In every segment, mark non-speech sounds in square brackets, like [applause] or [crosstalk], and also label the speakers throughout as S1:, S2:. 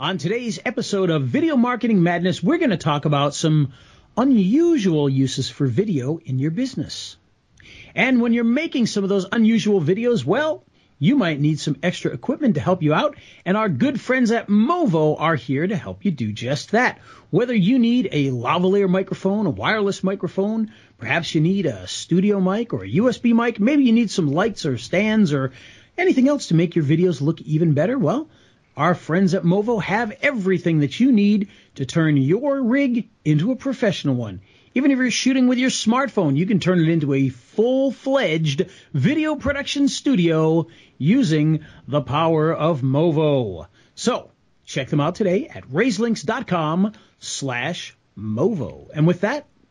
S1: On today's episode of Video Marketing Madness, we're going to talk about some unusual uses for video in your business. And when you're making some of those unusual videos, well, you might need some extra equipment to help you out, and our good friends at Movo are here to help you do just that. Whether you need a lavalier microphone, a wireless microphone, perhaps you need a studio mic or a USB mic, maybe you need some lights or stands or anything else to make your videos look even better, well, our friends at Movo have everything that you need to turn your rig into a professional one. Even if you're shooting with your smartphone, you can turn it into a full-fledged video production studio using the power of Movo. So, check them out today at raiselinks.com slash Movo. And with that,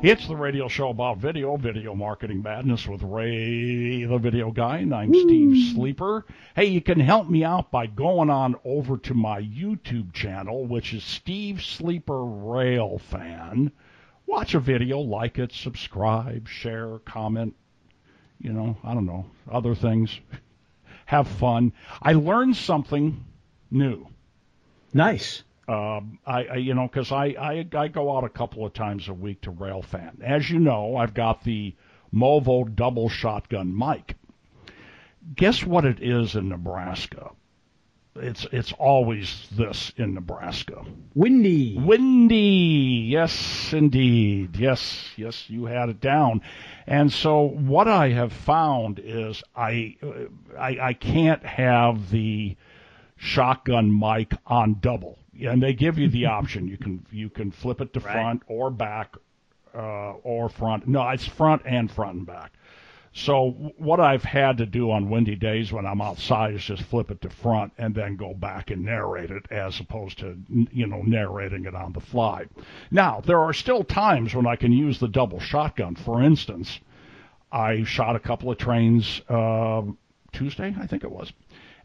S2: It's the radio show about video, Video Marketing Madness with Ray, the video guy, and I'm Steve Sleeper. Hey, you can help me out by going on over to my YouTube channel, which is Steve Sleeper Rail Fan. Watch a video, like it, subscribe, share, comment, you know, I don't know, other things. [laughs] Have fun. I learned something new.
S1: Nice.
S2: Um, I, I, you know, because I, I I go out a couple of times a week to Railfan. As you know, I've got the Movo double shotgun mic. Guess what it is in Nebraska? It's it's always this in Nebraska.
S1: Windy.
S2: Windy. Yes, indeed. Yes, yes, you had it down. And so what I have found is I I, I can't have the shotgun mic on double and they give you the option. You can you can flip it to
S1: Right.
S2: front or back uh, or front. No, it's front and front and back. So what I've had to do on windy days when I'm outside is just flip it to front and then go back and narrate it as opposed to you know narrating it on the fly. Now there are still times when I can use the double shotgun. For instance, I shot a couple of trains uh, Tuesday, I think it was,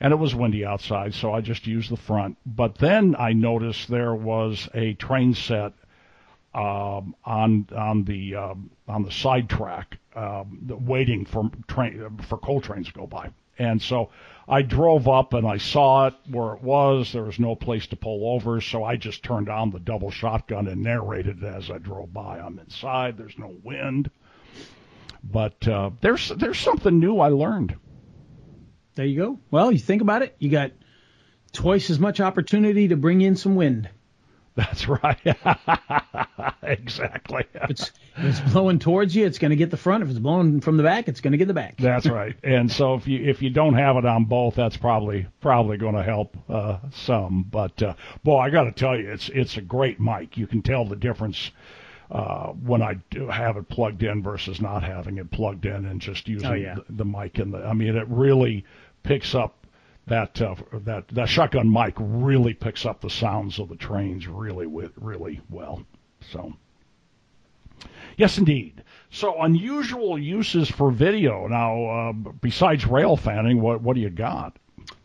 S2: and it was windy outside, so I just used the front. But then I noticed there was a train set um, on on the um, on the side track, um, waiting for train for coal trains to go by. And so I drove up and I saw it where it was. There was no place to pull over, so I just turned on the double shotgun and narrated as I drove by. I'm inside. There's no wind, but uh, there's there's something new I learned.
S1: There you go. Well, you think about it, you got twice as much opportunity to bring in some wind.
S2: That's right. [laughs] exactly.
S1: If it's, if it's blowing towards you, it's going to get the front. If it's blowing from the back, it's going to get the back.
S2: That's right. And so if you if you don't have it on both, that's probably probably going to help uh, some. But uh, boy, I got to tell you, it's it's a great mic. You can tell the difference uh, when I do have it plugged in versus not having it plugged in and just using
S1: Oh, yeah.
S2: the, the mic in the. I mean, it really picks up. That uh, that that shotgun mic really picks up the sounds of the trains really wi- really well. So Yes, indeed. So unusual uses for video. Now, uh, besides rail fanning, what what do you got?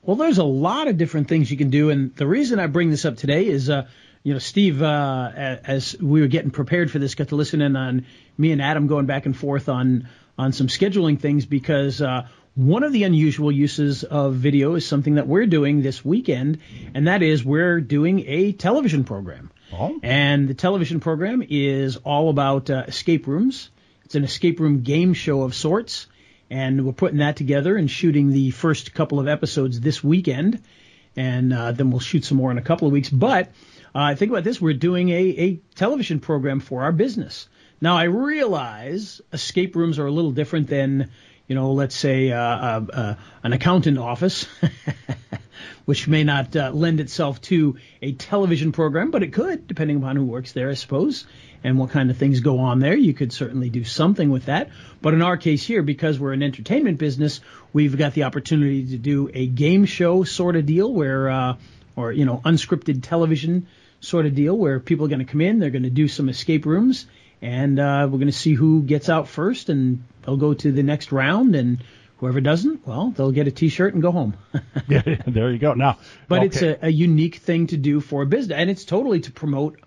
S1: Well, there's a lot of different things you can do, and the reason I bring this up today is, uh, you know, Steve, uh, as we were getting prepared for this, got to listen in on me and Adam going back and forth on on some scheduling things because uh, one of the unusual uses of video is something that we're doing this weekend, and that is we're doing a television program.
S2: Oh,
S1: And the television program is all about uh, escape rooms. It's an escape room game show of sorts. And we're putting that together and shooting the first couple of episodes this weekend. And uh, then we'll shoot some more in a couple of weeks. But uh, think about this we're doing a, a television program for our business. Now, I realize escape rooms are a little different than, you know, let's say uh, uh, uh, an accountant office. [laughs] which may not uh, lend itself to a television program, but it could, depending upon who works there, I suppose, and what kind of things go on there. You could certainly do something with that. But in our case here, because we're an entertainment business, we've got the opportunity to do a game show sort of deal where uh, or you know unscripted television sort of deal where people are going to come in, they're going to do some escape rooms, and uh, we're going to see who gets out first, and they'll go to the next round, and whoever doesn't, well, they'll get a T-shirt and go home. [laughs]
S2: yeah, there you go. Now,
S1: but
S2: okay.
S1: it's a, a unique thing to do for a business, and it's totally to promote.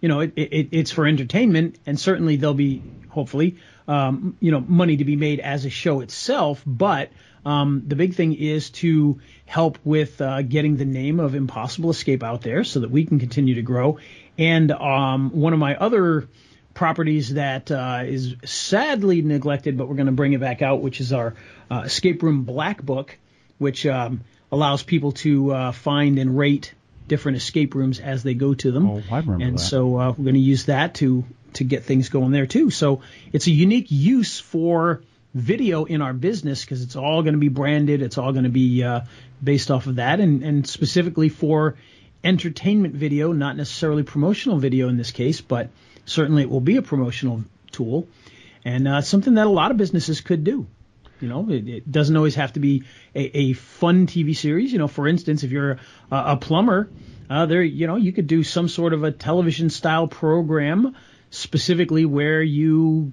S1: You know, it, it, it's for entertainment, and certainly there'll be hopefully, um, you know, money to be made as a show itself. But um, the big thing is to help with uh, getting the name of Impossible Escape out there so that we can continue to grow. And um, one of my other properties that uh, is sadly neglected, but we're going to bring it back out, which is our uh, Escape Room Black Book, which um, allows people to uh, find and rate different escape rooms as they go to them.
S2: Oh, I remember
S1: and
S2: that.
S1: so uh, we're going to use that to to get things going there too. So it's a unique use for video in our business because it's all going to be branded. It's all going to be uh, based off of that, and, and specifically for entertainment video, not necessarily promotional video in this case, but certainly it will be a promotional tool, and uh, something that a lot of businesses could do. You know, it, it doesn't always have to be a, a, fun TV series. You know, for instance, if you're a, a plumber, uh, there, you know, you could do some sort of a television style program specifically where you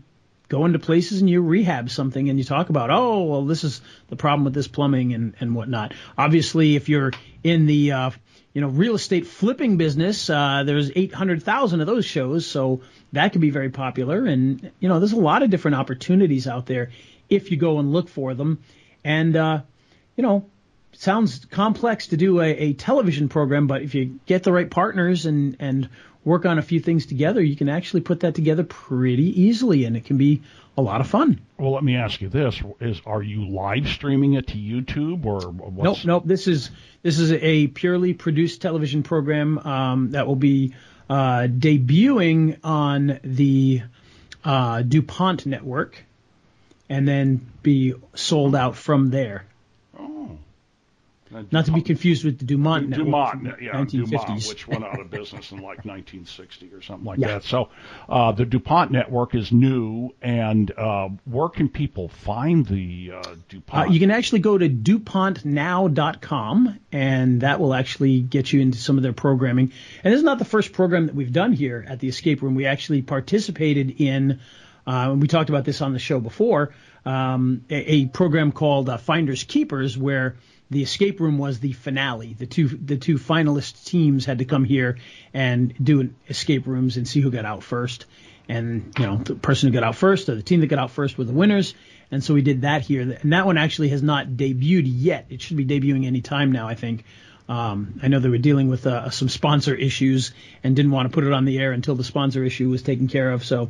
S1: go into places and you rehab something and you talk about, oh, well, this is the problem with this plumbing and, and whatnot. Obviously, if you're in the, uh, you know, real estate flipping business, uh, there's 800,000 of those shows, so that could be very popular. And, you know, there's a lot of different opportunities out there if you go and look for them. And, uh, you know, sounds complex to do a, a television program, but if you get the right partners and, and work on a few things together, you can actually put that together pretty easily, and it can be a lot of fun.
S2: Well, let me ask you this: Is are you live streaming it to YouTube or what's...
S1: Nope, nope. This is this is a purely produced television program um, that will be uh, debuting on the uh, DuPont network, and then be sold out from there.
S2: Oh.
S1: Not to be confused with the Dumont network.
S2: Dumont, yeah,
S1: 1950s.
S2: Dumont, which went out of business in like 1960 or something like
S1: Yeah.
S2: that. So uh, the Dupont network is new, and uh, where can people find the uh,
S1: Uh,
S2: Dupont?
S1: you can actually go to DuPontNow.com, and that will actually get you into some of their programming. And this is not the first program that we've done here at the Escape Room. We actually participated in, uh, and we talked about this on the show before, um, a, a program called uh, Finders Keepers, where the escape room was the finale. The two the two finalist teams had to come here and do escape rooms and see who got out first. And you know, the person who got out first or the team that got out first were the winners. And so we did that here. And that one actually has not debuted yet. It should be debuting any time now, I think. Um, I know they were dealing with uh, some sponsor issues and didn't want to put it on the air until the sponsor issue was taken care of. So,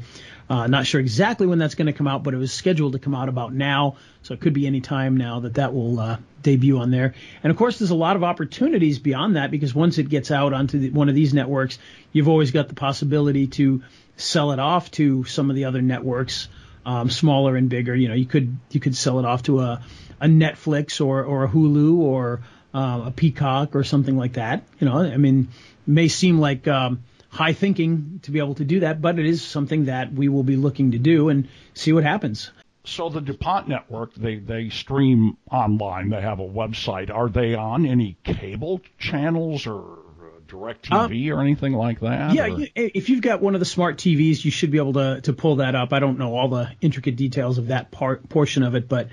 S1: uh, not sure exactly when that's going to come out, but it was scheduled to come out about now. So it could be any time now that that will uh, debut on there. And of course, there's a lot of opportunities beyond that because once it gets out onto the, one of these networks, you've always got the possibility to sell it off to some of the other networks, um, smaller and bigger. You know, you could you could sell it off to a, a Netflix or or a Hulu or uh, a Peacock or something like that. You know, I mean, it may seem like um, high thinking to be able to do that, but it is something that we will be looking to do and see what happens.
S2: so the Dupont network, they they stream online. They have a website. Are they on any cable channels or uh, DirecTV or anything like that?
S1: Yeah, you, if you've got one of the smart TVs, you should be able to to pull that up. I don't know all the intricate details of that part portion of it, but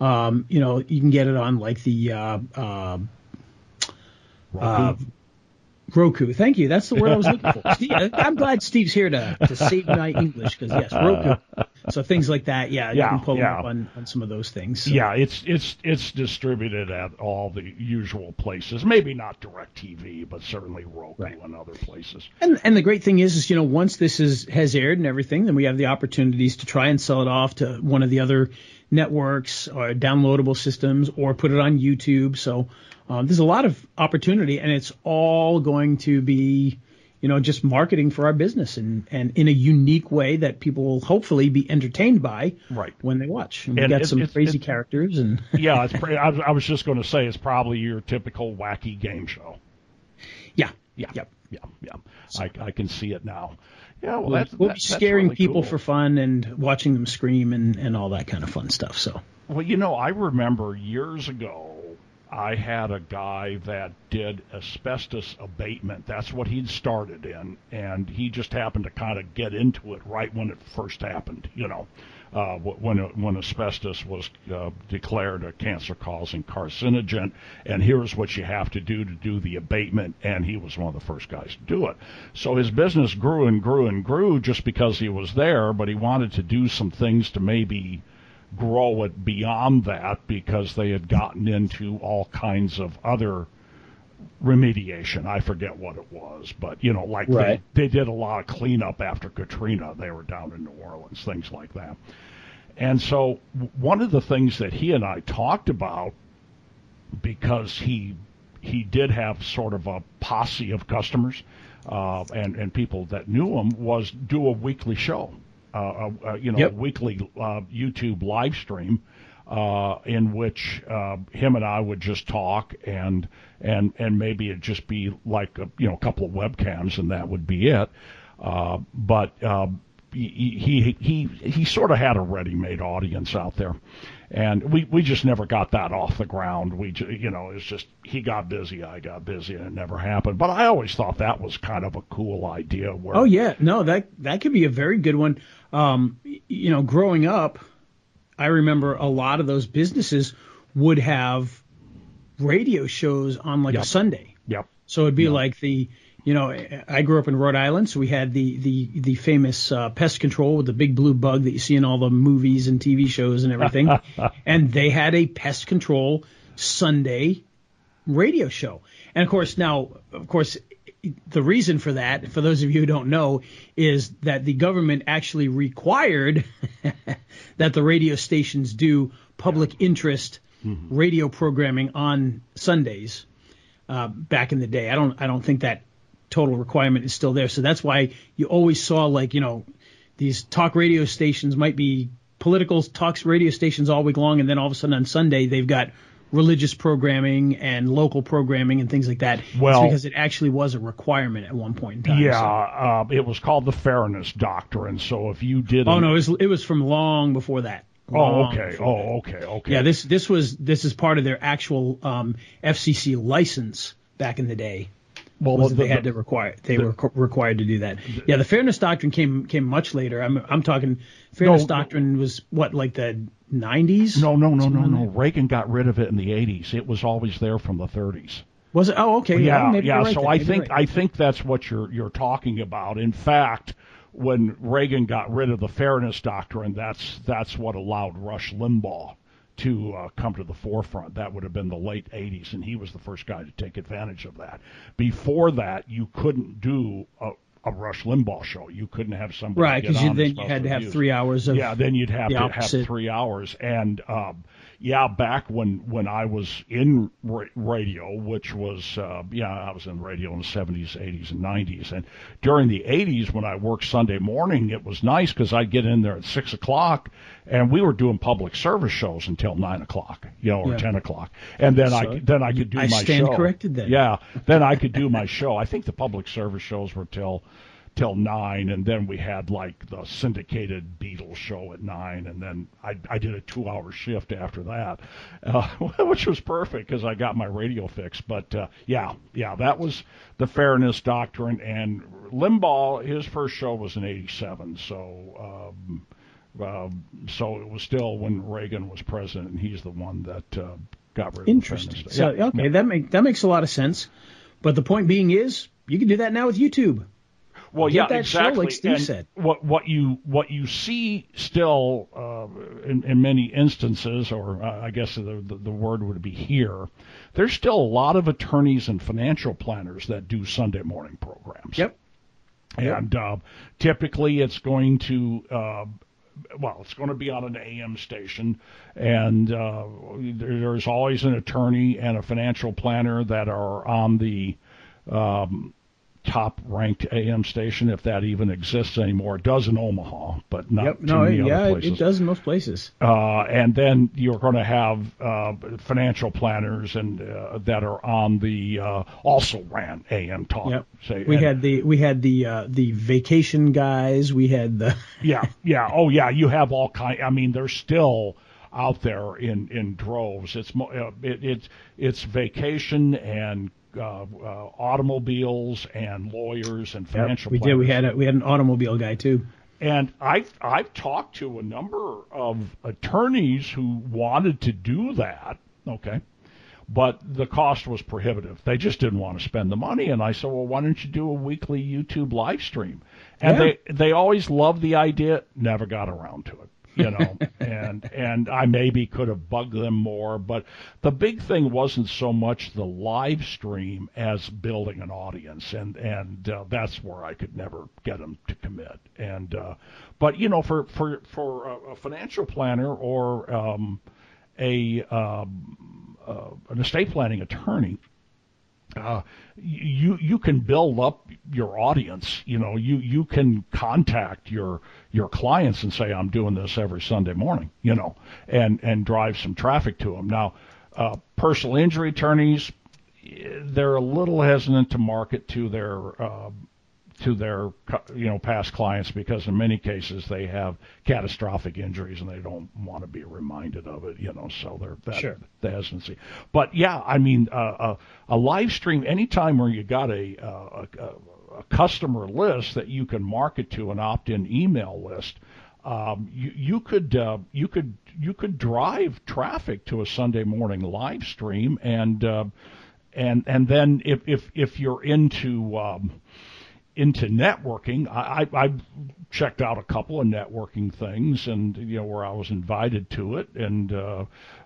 S1: um, you know, you can get it on like the uh, uh, uh, Roku. Thank you. That's the word I was looking for. [laughs] Steve, I'm glad Steve's here to, to save my English because yes, Roku. So things like that, yeah, you
S2: Yeah,
S1: can pull
S2: yeah.
S1: up on, on some of those things. So-
S2: Yeah, it's it's it's distributed at all the usual places. Maybe not DirecTV, but certainly Roku
S1: Right.
S2: and other places.
S1: And and the great thing is, is you know, once this is has aired and everything, then we have the opportunities to try and sell it off to one of the other networks or downloadable systems, or put it on YouTube. So um, there's a lot of opportunity, and it's all going to be, you know, just marketing for our business and and in a unique way that people will hopefully be entertained by
S2: Right.
S1: when they watch. And we
S2: And
S1: got
S2: it's-
S1: some crazy
S2: it's-
S1: characters and [laughs]
S2: Yeah, it's pretty, I, was- I was just going to say it's probably your typical wacky game show.
S1: yeah,
S2: Yeah,
S1: Yep.
S2: yeah, yeah. I, I can see it now. Yeah, well,
S1: We'll,
S2: that's,
S1: we'll
S2: that-
S1: be scaring
S2: really
S1: people
S2: cool.
S1: for fun and watching them scream and, and all that kind of fun stuff. So
S2: Well, you know, I remember years ago I had a guy that did asbestos abatement. That's what he'd started in, and he just happened to kind of get into it right when it first happened. You know, uh, when when asbestos was uh, declared a cancer-causing carcinogen, and here's what you have to do to do the abatement, and he was one of the first guys to do it. So his business grew and grew and grew just because he was there, but he wanted to do some things to maybe grow it beyond that because they had gotten into all kinds of other remediation. I forget what it was, but you know, like
S1: right.
S2: they, they did a lot of cleanup after Katrina. They were down in New Orleans, things like that. And so one of the things that he and I talked about because he he did have sort of a posse of customers uh, and and people that knew him was do a weekly show uh, uh, you know,
S1: yep.
S2: weekly uh, YouTube live stream uh, in which uh, him and I would just talk and and and maybe it'd just be like a, you know a couple of webcams and that would be it. Uh, but uh, he, he he he sort of had a ready-made audience out there, and we we just never got that off the ground. We you know it's just he got busy, I got busy, and it never happened. But I always thought that was kind of a cool idea. Where
S1: oh yeah, no that that could be a very good one. Um, you know, growing up, I remember a lot of those businesses would have radio shows on like
S2: yep.
S1: a Sunday.
S2: Yep.
S1: So it'd be
S2: yep.
S1: like the you know, I grew up in Rhode Island, so we had the the the famous uh, pest control with the big blue bug that you see in all the movies and TV shows and everything. [laughs] and they had a pest control Sunday radio show. And of course, now, of course, the reason for that, for those of you who don't know, is that the government actually required [laughs] that the radio stations do public interest mm-hmm. radio programming on Sundays. Uh, back in the day, I don't, I don't think that total requirement is still there. So that's why you always saw like, you know, these talk radio stations might be political talks radio stations all week long, and then all of a sudden on Sunday they've got religious programming and local programming and things like that.
S2: Well,
S1: it's because it actually was a requirement at one point in time.
S2: Yeah,
S1: so.
S2: uh, it was called the Fairness Doctrine. So if you did,
S1: oh no, it was it was from long before that.
S2: Long oh okay. Oh okay. Okay.
S1: Yeah, this this was this is part of their actual um, FCC license back in the day. Well, the, they had to require they the, were required to do that. Yeah, the fairness doctrine came came much later. I'm I'm talking fairness no, doctrine was what like the 90s.
S2: No, no, no, no, no. Reagan got rid of it in the 80s. It was always there from the 30s.
S1: Was it? Oh, okay.
S2: Yeah,
S1: yeah.
S2: yeah.
S1: Right
S2: so I think right. I think that's what you're you're talking about. In fact, when Reagan got rid of the fairness doctrine, that's that's what allowed Rush Limbaugh to uh, come to the forefront. That would have been the late 80s, and he was the first guy to take advantage of that. Before that, you couldn't do a, a Rush Limbaugh show. You couldn't have somebody
S1: right
S2: because
S1: then you had to have three hours of
S2: yeah. Then you'd have to
S1: opposite.
S2: have three hours, and um, yeah, back when when I was in ra- radio, which was uh, yeah, I was in radio in the 70s, 80s, and 90s, and during the 80s when I worked Sunday morning, it was nice because I'd get in there at six o'clock, and we were doing public service shows until nine o'clock, you know, or
S1: yeah.
S2: ten o'clock, and then
S1: so
S2: I then I could do
S1: I
S2: my
S1: stand
S2: show.
S1: corrected then.
S2: Yeah, then I could do my show. I think the public service shows were till till nine, and then we had like the syndicated Beatles show at nine, and then I, I did a two-hour shift after that, uh, [laughs] which was perfect because I got my radio fix. But uh, yeah, yeah, that was the fairness doctrine. And Limbaugh, his first show was in '87, so. Um, uh, so it was still when Reagan was president, and he's the one that uh, got rid of
S1: Interesting.
S2: The
S1: so
S2: yeah,
S1: okay, that make that makes a lot of sense. But the point being is, you can do that now with YouTube.
S2: Well,
S1: Get
S2: yeah, exactly.
S1: show like Steve
S2: and
S1: said.
S2: What what you what you see still uh, in, in many instances, or uh, I guess the, the the word would be here, there's still a lot of attorneys and financial planners that do Sunday morning programs.
S1: Yep.
S2: And uh, typically, it's going to uh, well, it's going to be on an AM station, and uh, there, there's always an attorney and a financial planner that are on the um, top ranked AM station, if that even exists anymore. It does in Omaha, but not
S1: Yep. No,
S2: many
S1: it, yeah,
S2: places.
S1: it does in most places.
S2: Uh, and then you're going to have uh, financial planners and uh, that are on the uh, also ran AM talk.
S1: Yep.
S2: Say,
S1: We
S2: and-
S1: had the we had the uh, the vacation guys. We had the [laughs]
S2: yeah, yeah, oh yeah. You have all kind. I mean, there's still. out there in in droves. It's uh, it, it's it's vacation and uh, uh, automobiles and lawyers and financial.
S1: Yep, we
S2: planners.
S1: did. We had a, we had an automobile guy too.
S2: And I I've talked to a number of attorneys who wanted to do that. Okay. But the cost was prohibitive. They just didn't want to spend the money. And I said, well, why don't you do a weekly YouTube live stream? And yeah. they they always loved the idea, never got around to it you know, and and I maybe could have bugged them more, but the big thing wasn't so much the live stream as building an audience, and and uh, that's where I could never get them to commit. And uh, but you know, for for for a financial planner or um, a um, uh, an estate planning attorney uh, you you can build up your audience. You know, you you can contact your your clients and say, "I'm doing this every Sunday morning," you know, and and drive some traffic to them. Now, uh, personal injury attorneys, they're a little hesitant to market to their uh, to their you know past clients because in many cases they have catastrophic injuries and they don't want to be reminded of it you know so they're that
S1: sure.
S2: the hesitancy but yeah i mean uh, a, a live stream anytime where you got a, a, a, a customer list that you can market to an opt-in email list um, you, you could uh, you could you could drive traffic to a Sunday morning live stream and uh, and and then if if if you're into um, into networking. I, I, I checked out a couple of networking things, and you know where I was invited to it, and uh,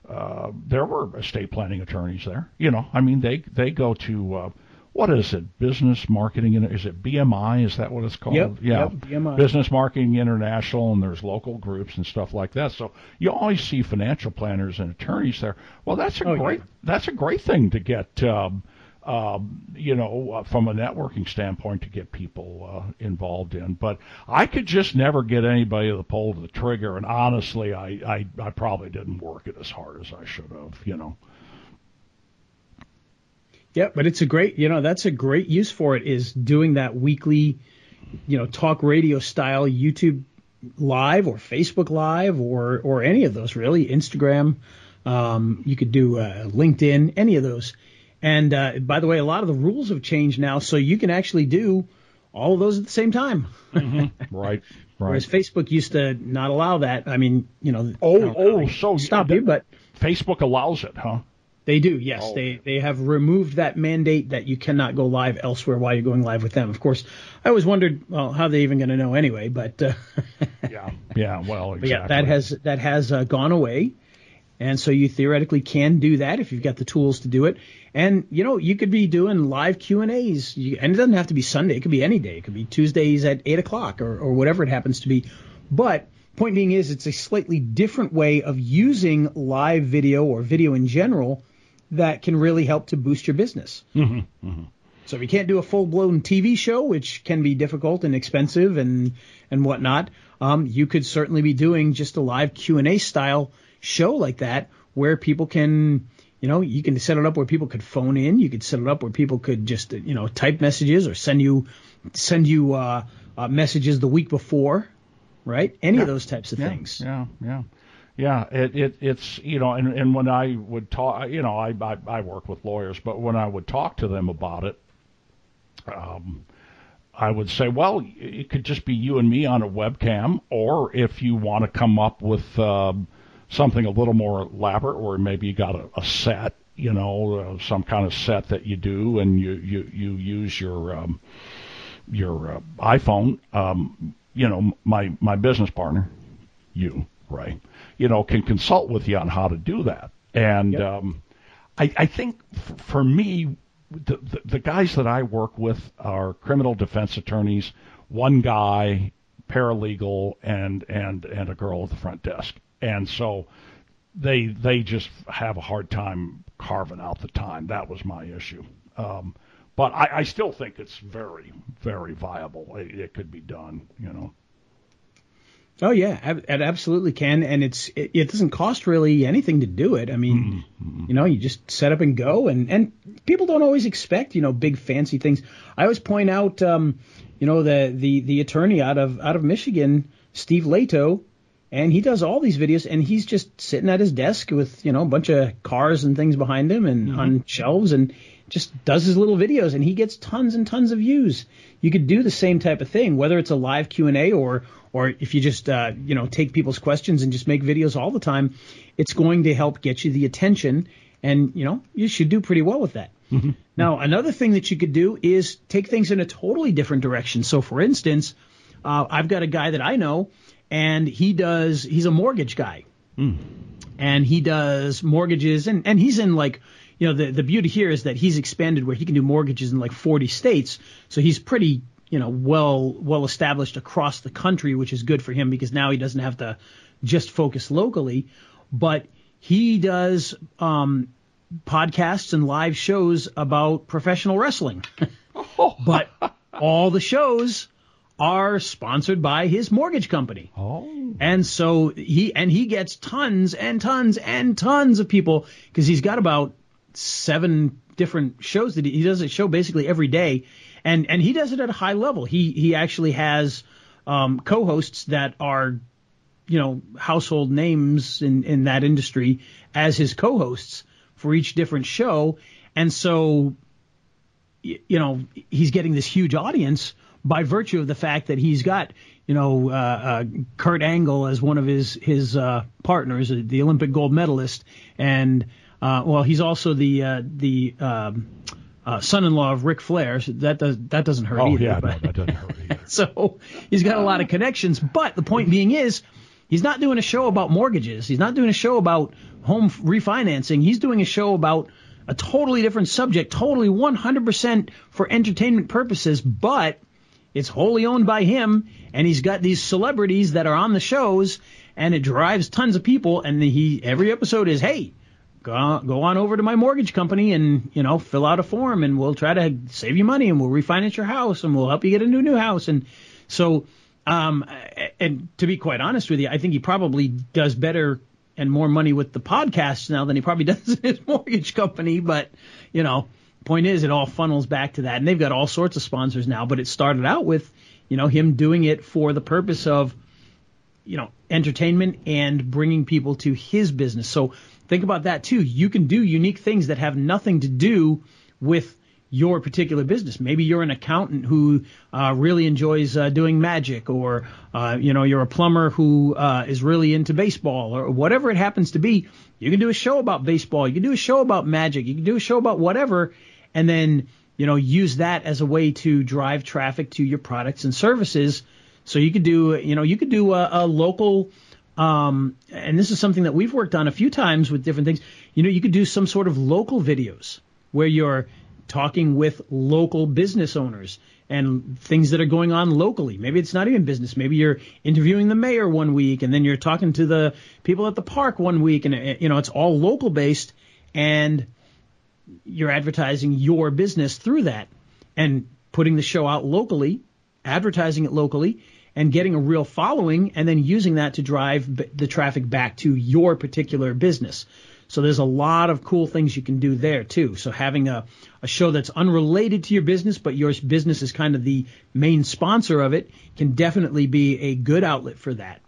S2: uh, there were estate planning attorneys there. You know, I mean they they go to uh, what is it? Business Marketing? Is it BMI? Is that what it's called?
S1: Yep,
S2: yeah,
S1: yep, BMI.
S2: Business Marketing International, and there's local groups and stuff like that. So you always see financial planners and attorneys there. Well, that's a
S1: oh,
S2: great
S1: yeah.
S2: that's a great thing to get. Um, um, you know, uh, from a networking standpoint to get people uh, involved in. But I could just never get anybody to pull the trigger, and honestly, I, I, I probably didn't work it as hard as I should have, you know.
S1: Yeah, but it's a great, you know, that's a great use for it is doing that weekly, you know, talk radio style YouTube live or Facebook live or or any of those really, Instagram. Um, you could do uh, LinkedIn, any of those and uh, by the way, a lot of the rules have changed now, so you can actually do all of those at the same time.
S2: mm-hmm. Right. [laughs] Right.
S1: Whereas Facebook used to not allow that. I mean, you know.
S2: Oh, oh, so
S1: stop you, but
S2: Facebook allows it, huh?
S1: They do, yes. Oh. They they have removed that mandate that you cannot go live elsewhere while you're going live with them. Of course, I always wondered, well, how are they even going to know anyway? But uh, [laughs]
S2: yeah, yeah, well, exactly.
S1: yeah, that has that has uh, gone away, and so you theoretically can do that if you've got the tools to do it. And you know, you could be doing live Q and A's, and it doesn't have to be Sunday. It could be any day. It could be Tuesdays at eight o'clock or, or whatever it happens to be. But point being is, it's a slightly different way of using live video or video in general that can really help to boost your business.
S2: Mm-hmm, mm-hmm.
S1: So if you can't do a full blown TV show, which can be difficult and expensive and and whatnot, um, you could certainly be doing just a live Q and A style show like that where people can you know, you can set it up where people could phone in. You could set it up where people could just, you know, type messages or send you send you uh, uh, messages the week before, right? Any
S2: yeah.
S1: of those types of
S2: yeah.
S1: things.
S2: Yeah, yeah, yeah. It, it it's you know, and and when I would talk, you know, I, I I work with lawyers, but when I would talk to them about it, um, I would say, well, it could just be you and me on a webcam, or if you want to come up with. Um, something a little more elaborate, or maybe you got a, a set, you know, uh, some kind of set that you do, and you you you use your um, your uh, iPhone. Um, you know, my my business partner, you, right? You know, can consult with you on how to do that, and
S1: yep.
S2: um, I, I think f- for me, the, the the guys that I work with are criminal defense attorneys, one guy paralegal and and and a girl at the front desk and so they they just have a hard time carving out the time. That was my issue. Um, but I, I still think it's very very viable. It, it could be done, you know.
S1: Oh yeah, it absolutely can, and it's it, it, doesn't cost really anything to do it. I mean, mm-hmm. you know, you just set up and go, and and people don't always expect you know big fancy things. I always point out, um, you know, the the the attorney out of out of Michigan, Steve Lehto, and he does all these videos, and he's just sitting at his desk with you know a bunch of cars and things behind him and on shelves, and just does his little videos, and he gets tons and tons of views. You could do the same type of thing, whether it's a live Q and A or or if you just uh, you know take people's questions and just make videos all the time. It's going to help get you the attention, and you know you should do pretty well with that. Now, another thing that you could do is take things in a totally different direction. So, for instance, uh, I've got a guy that I know, and he does. He's a mortgage guy, and he does mortgages, and and he's in like. You know, the, the beauty here is that he's expanded where he can do mortgages in like 40 states. So he's pretty, you know, well, well established across the country, which is good for him because now he doesn't have to just focus locally. But he does, um, podcasts and live shows about professional wrestling. [laughs] but all the shows are sponsored by his mortgage company.
S2: Oh.
S1: And so he and he gets tons and tons and tons of people because he's got about seven different shows that he, he does a show basically every day, and and he does it at a high level. He he actually has um, co-hosts that are you know household names in in that industry as his co-hosts for each different show, and so you know he's getting this huge audience by virtue of the fact that he's got you know uh, uh, Kurt Angle as one of his his uh, partners, uh, the Olympic gold medalist, and uh, well he's also the uh, the um, uh, son-in-law of Ric Flair. So that does that doesn't hurt
S2: Oh
S1: either.
S2: yeah, no, that doesn't hurt [laughs] either.
S1: so he's got a lot of connections. But the point being is, he's not doing a show about mortgages. He's not doing a show about home refinancing. He's doing a show about a totally different subject, totally 100% for entertainment purposes, but it's wholly owned by him, and he's got these celebrities that are on the shows, and it drives tons of people. And he every episode is, hey, go on, go on over to my mortgage company and you know fill out a form, and we'll try to save you money, and we'll refinance your house, and we'll help you get a new new house. And so, um, and to be quite honest with you, I think he probably does better and more money with the podcast now than he probably [laughs] does his mortgage company. But you know, point is, it all funnels back to that, and they've got all sorts of sponsors now. But it started out with you know him doing it for the purpose of you know entertainment and bringing people to his business. So think about that too. You can do unique things that have nothing to do with your particular business. Maybe you're an accountant who uh, really enjoys uh, doing magic, or uh, you know you're a plumber who uh, is really into baseball, or whatever it happens to be. You can do a show about baseball. You can do a show about magic. You can do a show about whatever, and then you know use that as a way to drive traffic to your products and services. So you could do, you know, you could do a, a local, um, and this is something that we've worked on a few times with different things. You know, you could do some sort of local videos where you're talking with local business owners and things that are going on locally. Maybe it's not even business. Maybe you're interviewing the mayor one week and then you're talking to the people at the park one week and, you know, it's all local based and you're advertising your business through that and putting the show out locally, advertising it locally, and getting a real following, and then using that to drive the traffic back to your particular business. So there's a lot of cool things you can do there too. So having a, a show that's unrelated to your business, but your business is kind of the main sponsor of it, can definitely be a good outlet for that.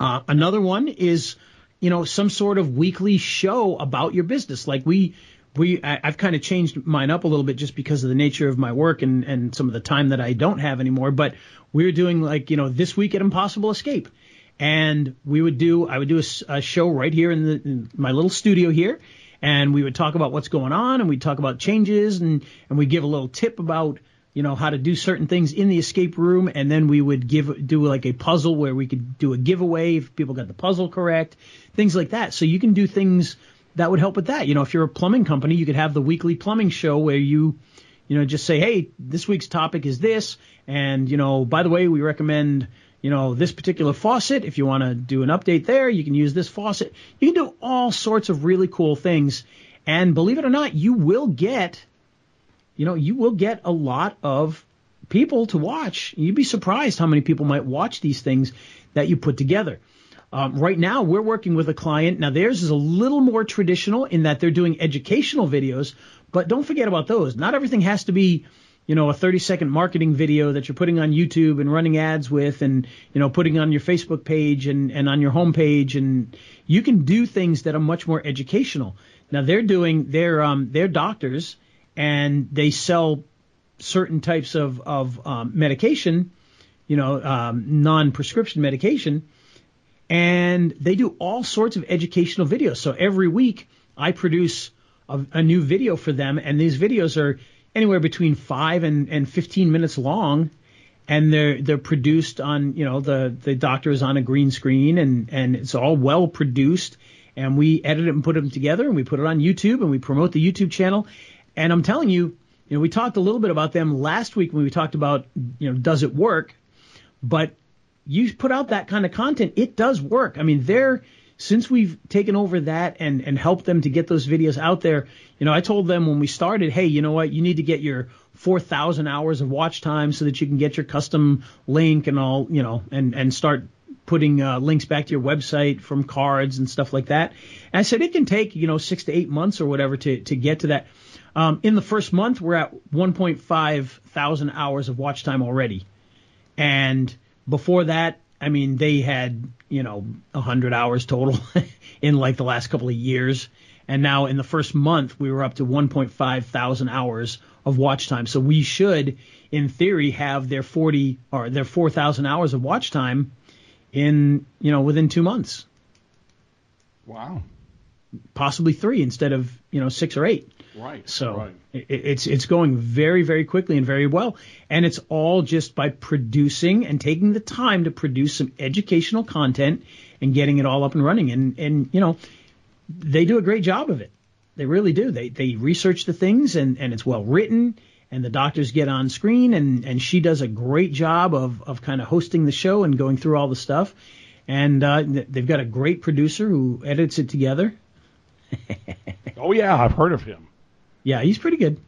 S1: Uh, another one is, you know, some sort of weekly show about your business. Like we, we, I, I've kind of changed mine up a little bit just because of the nature of my work and, and some of the time that I don't have anymore. But we're doing like, you know, this week at Impossible Escape. And we would do, I would do a show right here in, the, in my little studio here. And we would talk about what's going on and we'd talk about changes and, and we'd give a little tip about, you know, how to do certain things in the escape room, and then we would give do like a puzzle where we could do a giveaway if people got the puzzle correct, things like that. So you can do things that would help with that. You know, if you're a plumbing company, you could have the weekly plumbing show where you, you know, just say, hey, this week's topic is this, and you know, by the way, we recommend. You know, this particular faucet, if you want to do an update there, you can use this faucet. You can do all sorts of really cool things. And believe it or not, you will get you know, you will get a lot of people to watch. You'd be surprised how many people might watch these things that you put together. Um, right now, we're working with a client. Now, theirs is a little more traditional in that they're doing educational videos, but don't forget about those. Not everything has to be, you know, a 30 second marketing video that you're putting on YouTube and running ads with and, you know, putting on your Facebook page and, and on your homepage. And you can do things that are much more educational. Now they're doing, they're, um, they're doctors and they sell certain types of, of um, medication, you know, um, non-prescription medication. And they do all sorts of educational videos. So every week I produce a, a new video for them and these videos are, anywhere between five and, and 15 minutes long. And they're, they're produced on, you know, the, the doctor is on a green screen and, and it's all well produced. And we edit it and put them together and we put it on YouTube and we promote the YouTube channel. And I'm telling you, you know, we talked a little bit about them last week when we talked about, you know, does it work? But you put out that kind of content, it does work. I mean, they're, since we've taken over that and, and helped them to get those videos out there, you know, I told them when we started, hey, you know what, you need to get your 4,000 hours of watch time so that you can get your custom link and all, you know, and, and start putting uh, links back to your website from cards and stuff like that. And I said it can take, you know, six to eight months or whatever to, to get to that. Um, in the first month, we're at 1.5 thousand hours of watch time already. And before that, I mean, they had, you know, 100 hours total [laughs] in like the last couple of years. And now in the first month, we were up to 1.5 thousand hours of watch time. So we should, in theory, have their 40 or their 4,000 hours of watch time in, you know, within two months.
S2: Wow.
S1: Possibly three instead of, you know, six or eight.
S2: Right.
S1: So
S2: right.
S1: It, it's it's going very very quickly and very well, and it's all just by producing and taking the time to produce some educational content and getting it all up and running. And and you know, they do a great job of it. They really do. They they research the things and and it's well written. And the doctors get on screen, and, and she does a great job of, of kind of hosting the show and going through all the stuff. And uh, they've got a great producer who edits it together. [laughs]
S2: oh yeah, I've heard of him.
S1: Yeah, he's pretty good.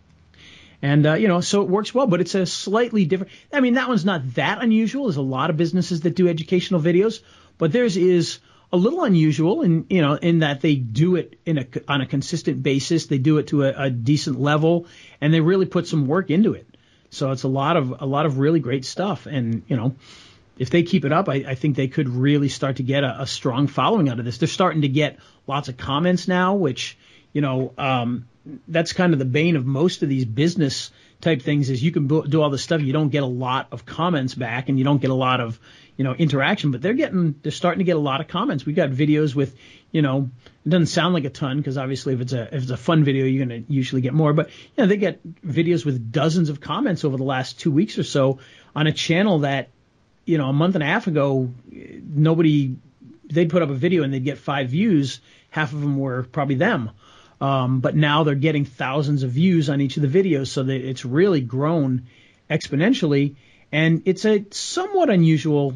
S1: And, uh, you know, so it works well, but it's a slightly different. I mean, that one's not that unusual. There's a lot of businesses that do educational videos, but theirs is a little unusual in, you know, in that they do it in a, on a consistent basis. They do it to a, a decent level and they really put some work into it. So it's a lot of, a lot of really great stuff. And, you know, if they keep it up, I, I think they could really start to get a, a strong following out of this. They're starting to get lots of comments now, which, you know, um, that's kind of the bane of most of these business type things is you can do all this stuff you don't get a lot of comments back and you don't get a lot of you know interaction but they're getting they're starting to get a lot of comments. We've got videos with you know it doesn't sound like a ton because obviously if it's a if it's a fun video you're going to usually get more but you know they get videos with dozens of comments over the last 2 weeks or so on a channel that you know a month and a half ago nobody they'd put up a video and they'd get 5 views half of them were probably them um, but now they're getting thousands of views on each of the videos, so that it's really grown exponentially. And it's a somewhat unusual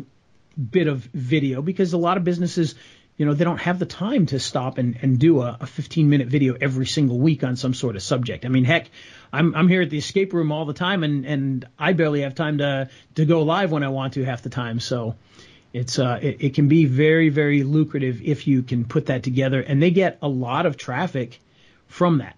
S1: bit of video because a lot of businesses, you know, they don't have the time to stop and, and do a, a 15 minute video every single week on some sort of subject. I mean, heck, I'm, I'm here at the escape room all the time and, and I barely have time to, to go live when I want to half the time. So it's, uh, it, it can be very, very lucrative if you can put that together and they get a lot of traffic from that.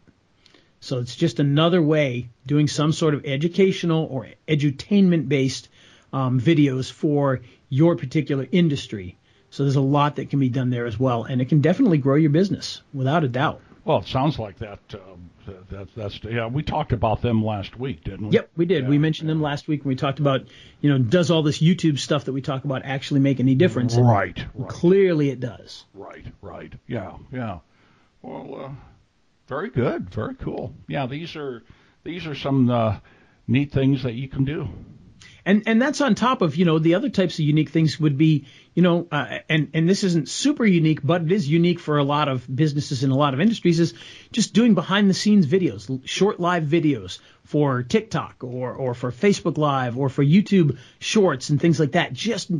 S1: So it's just another way doing some sort of educational or edutainment based um, videos for your particular industry. So there's a lot that can be done there as well, and it can definitely grow your business without a doubt.
S2: Well, it sounds like that. Um, that that's yeah. We talked about them last week, didn't we?
S1: Yep, we did. Yeah, we mentioned yeah. them last week when we talked about you know does all this YouTube stuff that we talk about actually make any difference?
S2: Right. right.
S1: Clearly, it does.
S2: Right. Right. Yeah. Yeah. Well. Uh, very good. Very cool. Yeah, these are these are some uh, neat things that you can do.
S1: And and that's on top of you know the other types of unique things would be you know uh, and and this isn't super unique but it is unique for a lot of businesses in a lot of industries is just doing behind the scenes videos short live videos for TikTok or or for Facebook live or for YouTube shorts and things like that just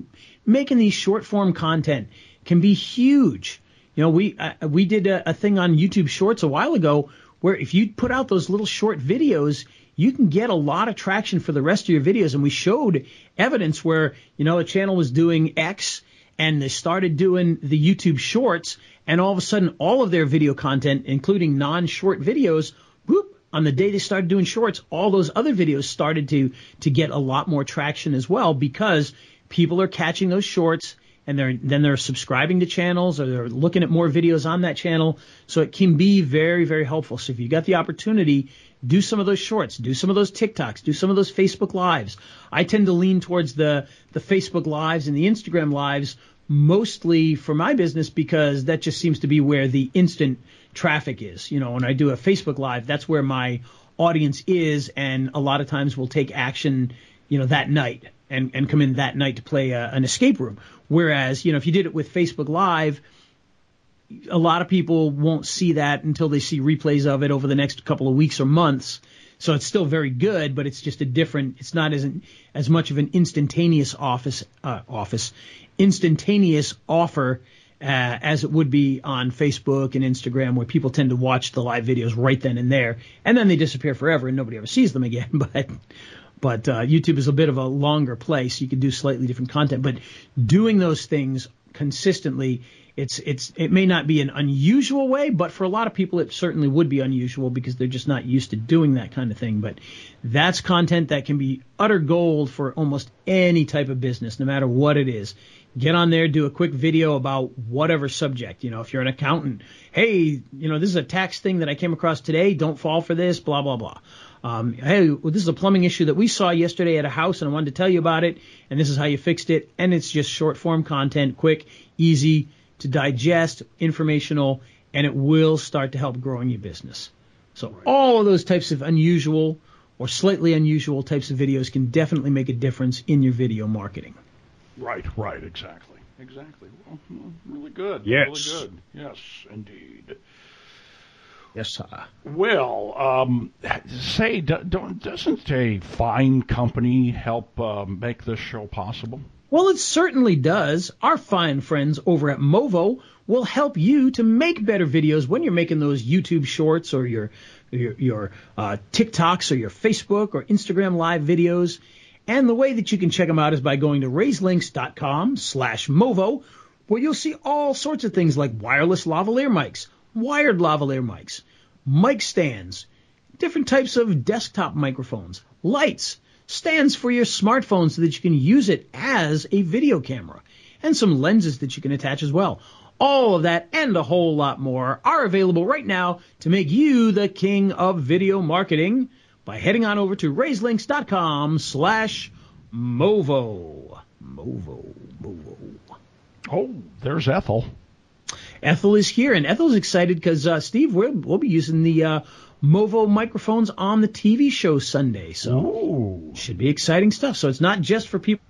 S1: making these short form content can be huge you know, we uh, we did a, a thing on YouTube Shorts a while ago where if you put out those little short videos, you can get a lot of traction for the rest of your videos. And we showed evidence where, you know, a channel was doing X and they started doing the YouTube shorts and all of a sudden all of their video content, including non-short videos, whoop, on the day they started doing shorts, all those other videos started to to get a lot more traction as well because people are catching those shorts and they're then they're subscribing to channels or they're looking at more videos on that channel. So it can be very very helpful. So if you got the opportunity, do some of those shorts, do some of those TikToks, do some of those Facebook lives. I tend to lean towards the the Facebook lives and the Instagram lives mostly for my business because that just seems to be where the instant traffic is. You know, when I do a Facebook live, that's where my audience is and a lot of times will take action, you know, that night and, and come in that night to play a, an escape room. Whereas, you know, if you did it with Facebook Live, a lot of people won't see that until they see replays of it over the next couple of weeks or months. So it's still very good, but it's just a different. It's not as an, as much of an instantaneous office uh, office instantaneous offer uh, as it would be on Facebook and Instagram, where people tend to watch the live videos right then and there, and then they disappear forever and nobody ever sees them again. [laughs] But but uh, YouTube is a bit of a longer place. You can do slightly different content, but doing those things consistently, it's it's it may not be an unusual way, but for a lot of people, it certainly would be unusual because they're just not used to doing that kind of thing. But that's content that can be utter gold for almost any type of business, no matter what it is. Get on there, do a quick video about whatever subject. You know, if you're an accountant, hey, you know, this is a tax thing that I came across today. Don't fall for this. Blah blah blah um, hey, well, this is a plumbing issue that we saw yesterday at a house, and I wanted to tell you about it, and this is how you fixed it. And it's just short form content, quick, easy to digest, informational, and it will start to help growing your business. So right. all of those types of unusual or slightly unusual types of videos can definitely make a difference in your video marketing.
S2: Right, right, exactly, exactly. Well, really good.
S1: Yes.
S2: Really good. Yes, indeed.
S1: Yes, sir.
S2: Well, um, say, don't, doesn't a fine company help uh, make this show possible?
S1: Well, it certainly does. Our fine friends over at Movo will help you to make better videos when you're making those YouTube shorts or your your, your uh, TikToks or your Facebook or Instagram live videos. And the way that you can check them out is by going to raiselinks.com slash Movo, where you'll see all sorts of things like wireless lavalier mics, wired lavalier mics, mic stands, different types of desktop microphones, lights, stands for your smartphone so that you can use it as a video camera, and some lenses that you can attach as well. All of that and a whole lot more are available right now to make you the king of video marketing by heading on over to raiselinks.com slash Movo. Movo. Movo.
S2: Oh, there's Ethel.
S1: Ethel is here, and Ethel's excited because uh, Steve, we'll, we'll be using the uh, Movo microphones on the TV show Sunday, so
S2: Ooh.
S1: should be exciting stuff. So it's not just for people.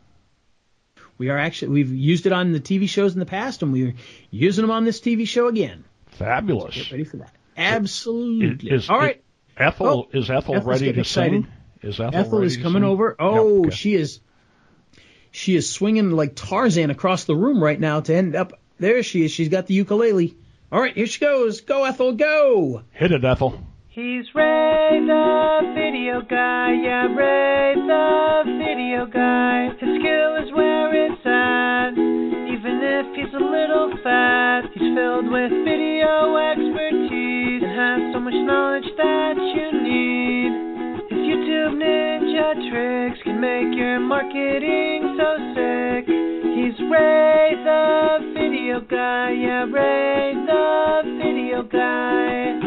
S1: We are actually we've used it on the TV shows in the past, and we're using them on this TV show again.
S2: Fabulous.
S1: So get ready for that. Absolutely.
S2: Is,
S1: All right.
S2: Ethel oh, is Ethel
S1: Ethel's
S2: ready to
S1: excited.
S2: sing? Is Ethel,
S1: Ethel is coming
S2: sing?
S1: over. Oh,
S2: okay.
S1: she is. She is swinging like Tarzan across the room right now to end up. There she is. She's got the ukulele. All right, here she goes. Go, Ethel, go.
S2: Hit it, Ethel.
S3: He's Ray the video guy, yeah, Ray the video guy. His skill is where it's at, even if he's a little fat. He's filled with video expertise and has so much knowledge that you need. His YouTube ninja tricks can make your marketing so sick. Ray the video guy, yeah, Ray the video guy.